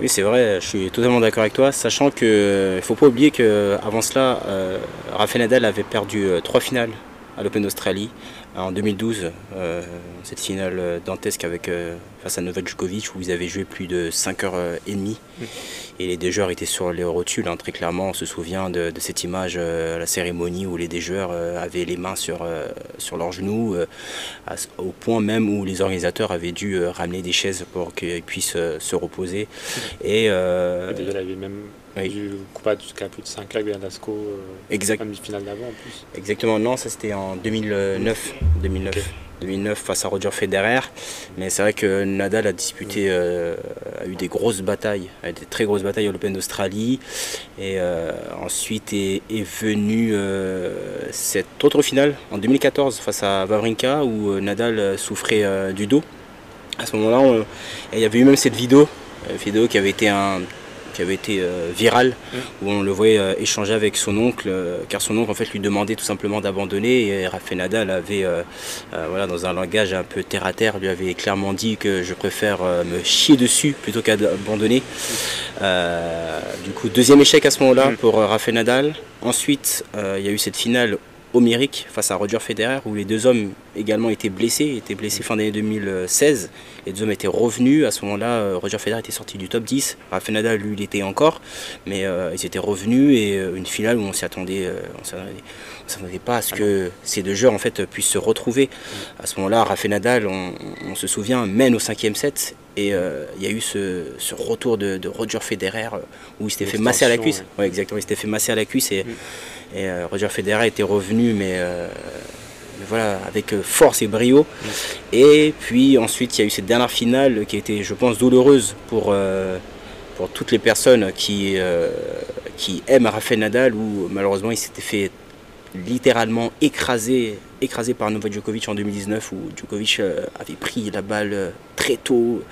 Oui, c'est vrai, je suis totalement d'accord avec toi, sachant qu'il ne faut pas oublier qu'avant cela, euh, Rafael Nadal avait perdu euh, trois finales à l'Open d'Australie. En 2012, euh, cette finale dantesque avec, face à Novak Djokovic où ils avaient joué plus de 5h30 et les deux joueurs étaient sur les rotules. Hein, très clairement, on se souvient de, cette image à la cérémonie où les deux joueurs avaient les mains sur, sur leurs genoux, au point même où les organisateurs avaient dû ramener des chaises pour qu'ils puissent se reposer. Et, euh, déjà, même oui. du coupable jusqu'à plus de 5 avec Bernasco, euh, exact. demi-finale d'avant en plus. Exactement, non, ça c'était en 2009. 2009. 2009 face à Roger Federer. Mais c'est vrai que Nadal a disputé, euh, a eu des grosses batailles, a des très grosses batailles à l'Open d'Australie. Et euh, ensuite est, est venue cette autre finale en 2014 face à Wawrinka où Nadal souffrait du dos. À ce moment-là, il y avait eu même cette vidéo euh, vidéo qui avait été un qui avait été euh, virale, mm. où on le voyait euh, échanger avec son oncle, car son oncle en fait lui demandait tout simplement d'abandonner et Rafael Nadal avait, voilà, dans un langage un peu terre à terre, lui avait clairement dit que je préfère me chier dessus plutôt qu'abandonner. du coup, deuxième échec à ce moment-là mm. pour Rafael Nadal. Ensuite, il y a eu cette finale homérique face à Roger Federer où les deux hommes également étaient blessés, étaient blessés fin d'année 2016. Les deux hommes étaient revenus. À ce moment-là, euh, Roger Federer était sorti du top 10. Rafael Nadal, lui, il était encore. Mais euh, ils étaient revenus et euh, une finale où on s'y attendait, on s'attendait pas à ce que ces deux joueurs en fait puissent se retrouver. À ce moment-là, Rafael Nadal, on, se souvient, mène au cinquième set et il y a eu ce, retour de, Roger Federer où il s'était fait masser à la cuisse. Ouais. exactement, il s'était fait masser à la cuisse et, mm. Et Roger Federer était revenu, mais voilà, avec euh, force et brio. Et puis ensuite, il y a eu cette dernière finale qui été, je pense, douloureuse pour, euh, toutes les personnes qui, euh, qui aiment Rafael Nadal, où malheureusement il s'était fait littéralement écraser, écrasé par Novak Djokovic en 2019, où Djokovic avait pris la balle très tôt.